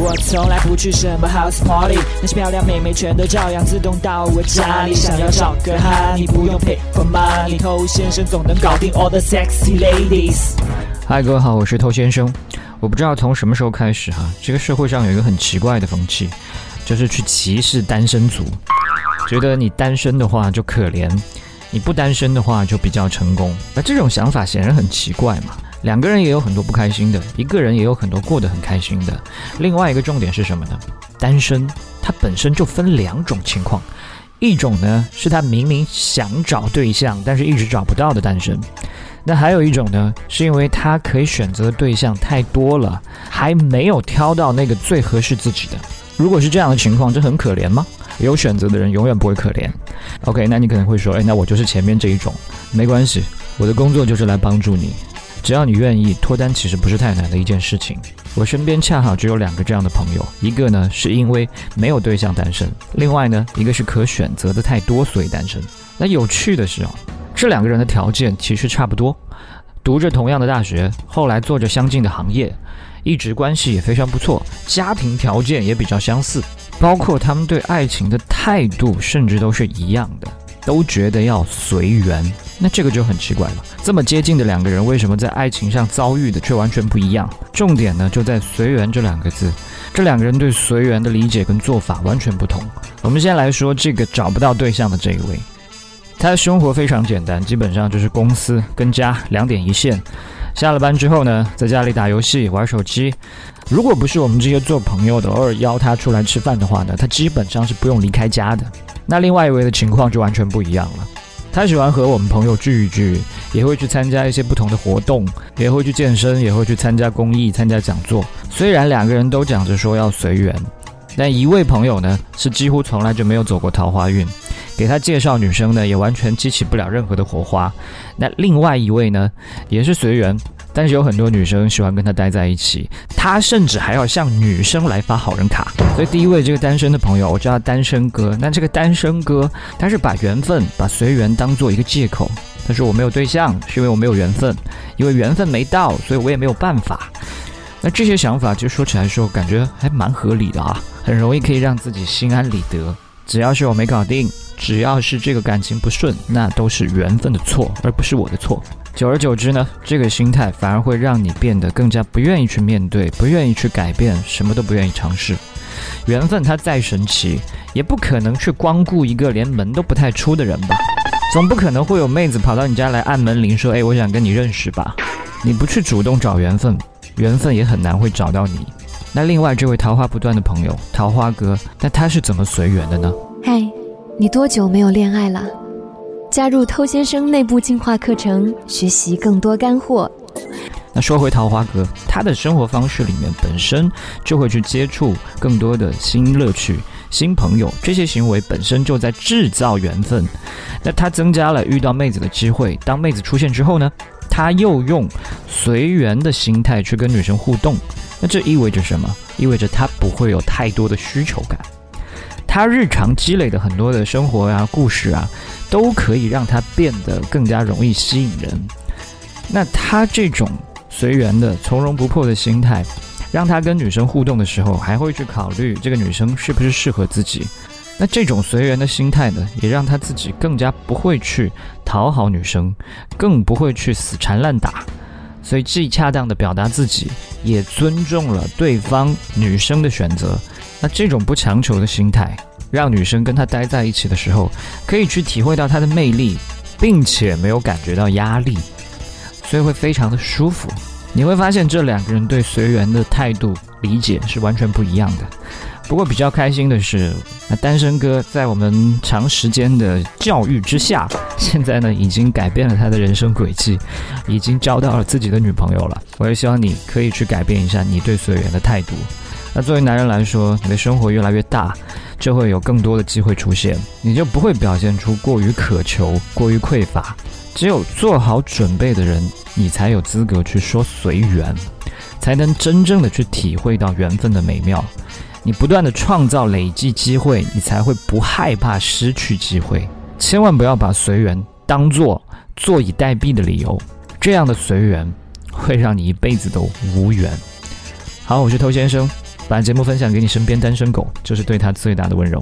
我从来不去什么 house party，那些漂亮妹妹全都照样自动到我家里。想要找个哈，你不用 pay for money，偷先生总能搞定 all the sexy ladies。嗨，各位好，我是偷先生。我不知道从什么时候开始哈，这个社会上有一个很奇怪的风气，就是去歧视单身族，觉得你单身的话就可怜，你不单身的话就比较成功。那这种想法显然很奇怪嘛。两个人也有很多不开心的，一个人也有很多过得很开心的。另外一个重点是什么呢？单身它本身就分两种情况，一种呢是他明明想找对象，但是一直找不到的单身。那还有一种呢，是因为他可以选择的对象太多了，还没有挑到那个最合适自己的。如果是这样的情况，这很可怜吗？有选择的人永远不会可怜。OK，那你可能会说，哎，那我就是前面这一种，没关系，我的工作就是来帮助你，只要你愿意脱单，其实不是太难的一件事情。我身边恰好只有两个这样的朋友，一个呢是因为没有对象单身，另外呢一个是可选择的太多所以单身。那有趣的是啊。这两个人的条件其实差不多，读着同样的大学，后来做着相近的行业，一直关系也非常不错，家庭条件也比较相似，包括他们对爱情的态度甚至都是一样的，都觉得要随缘。那这个就很奇怪了，这么接近的两个人，为什么在爱情上遭遇的却完全不一样？重点呢就在“随缘”这两个字，这两个人对随缘的理解跟做法完全不同。我们先来说这个找不到对象的这一位。他的生活非常简单，基本上就是公司跟家两点一线。下了班之后呢，在家里打游戏、玩手机。如果不是我们这些做朋友的偶尔邀他出来吃饭的话呢，他基本上是不用离开家的。那另外一位的情况就完全不一样了。他喜欢和我们朋友聚一聚，也会去参加一些不同的活动，也会去健身，也会去参加公益、参加讲座。虽然两个人都讲着说要随缘，但一位朋友呢，是几乎从来就没有走过桃花运。给他介绍女生呢，也完全激起不了任何的火花。那另外一位呢，也是随缘，但是有很多女生喜欢跟他待在一起，他甚至还要向女生来发好人卡。所以第一位这个单身的朋友，我叫他单身哥。那这个单身哥，他是把缘分、把随缘当做一个借口。他说我没有对象，是因为我没有缘分，因为缘分没到，所以我也没有办法。那这些想法，其实说起来说，感觉还蛮合理的啊，很容易可以让自己心安理得。只要是我没搞定。只要是这个感情不顺，那都是缘分的错，而不是我的错。久而久之呢，这个心态反而会让你变得更加不愿意去面对，不愿意去改变，什么都不愿意尝试。缘分它再神奇，也不可能去光顾一个连门都不太出的人吧？总不可能会有妹子跑到你家来按门铃说：“哎，我想跟你认识吧？”你不去主动找缘分，缘分也很难会找到你。那另外这位桃花不断的朋友，桃花哥，那他是怎么随缘的呢？嗨。你多久没有恋爱了？加入偷先生内部进化课程，学习更多干货。那说回桃花哥，他的生活方式里面本身就会去接触更多的新乐趣、新朋友，这些行为本身就在制造缘分。那他增加了遇到妹子的机会。当妹子出现之后呢，他又用随缘的心态去跟女生互动。那这意味着什么？意味着他不会有太多的需求感。他日常积累的很多的生活啊、故事啊，都可以让他变得更加容易吸引人。那他这种随缘的、从容不迫的心态，让他跟女生互动的时候，还会去考虑这个女生是不是适合自己。那这种随缘的心态呢，也让他自己更加不会去讨好女生，更不会去死缠烂打。所以既恰当的表达自己，也尊重了对方女生的选择。那这种不强求的心态，让女生跟他待在一起的时候，可以去体会到他的魅力，并且没有感觉到压力，所以会非常的舒服。你会发现这两个人对随缘的态度理解是完全不一样的。不过比较开心的是，那单身哥在我们长时间的教育之下，现在呢已经改变了他的人生轨迹，已经交到了自己的女朋友了。我也希望你可以去改变一下你对随缘的态度。那作为男人来说，你的生活越来越大，就会有更多的机会出现，你就不会表现出过于渴求、过于匮乏。只有做好准备的人，你才有资格去说随缘，才能真正的去体会到缘分的美妙。你不断的创造、累积机会，你才会不害怕失去机会。千万不要把随缘当做坐以待毙的理由，这样的随缘会让你一辈子都无缘。好，我是偷先生。把节目分享给你身边单身狗，就是对他最大的温柔。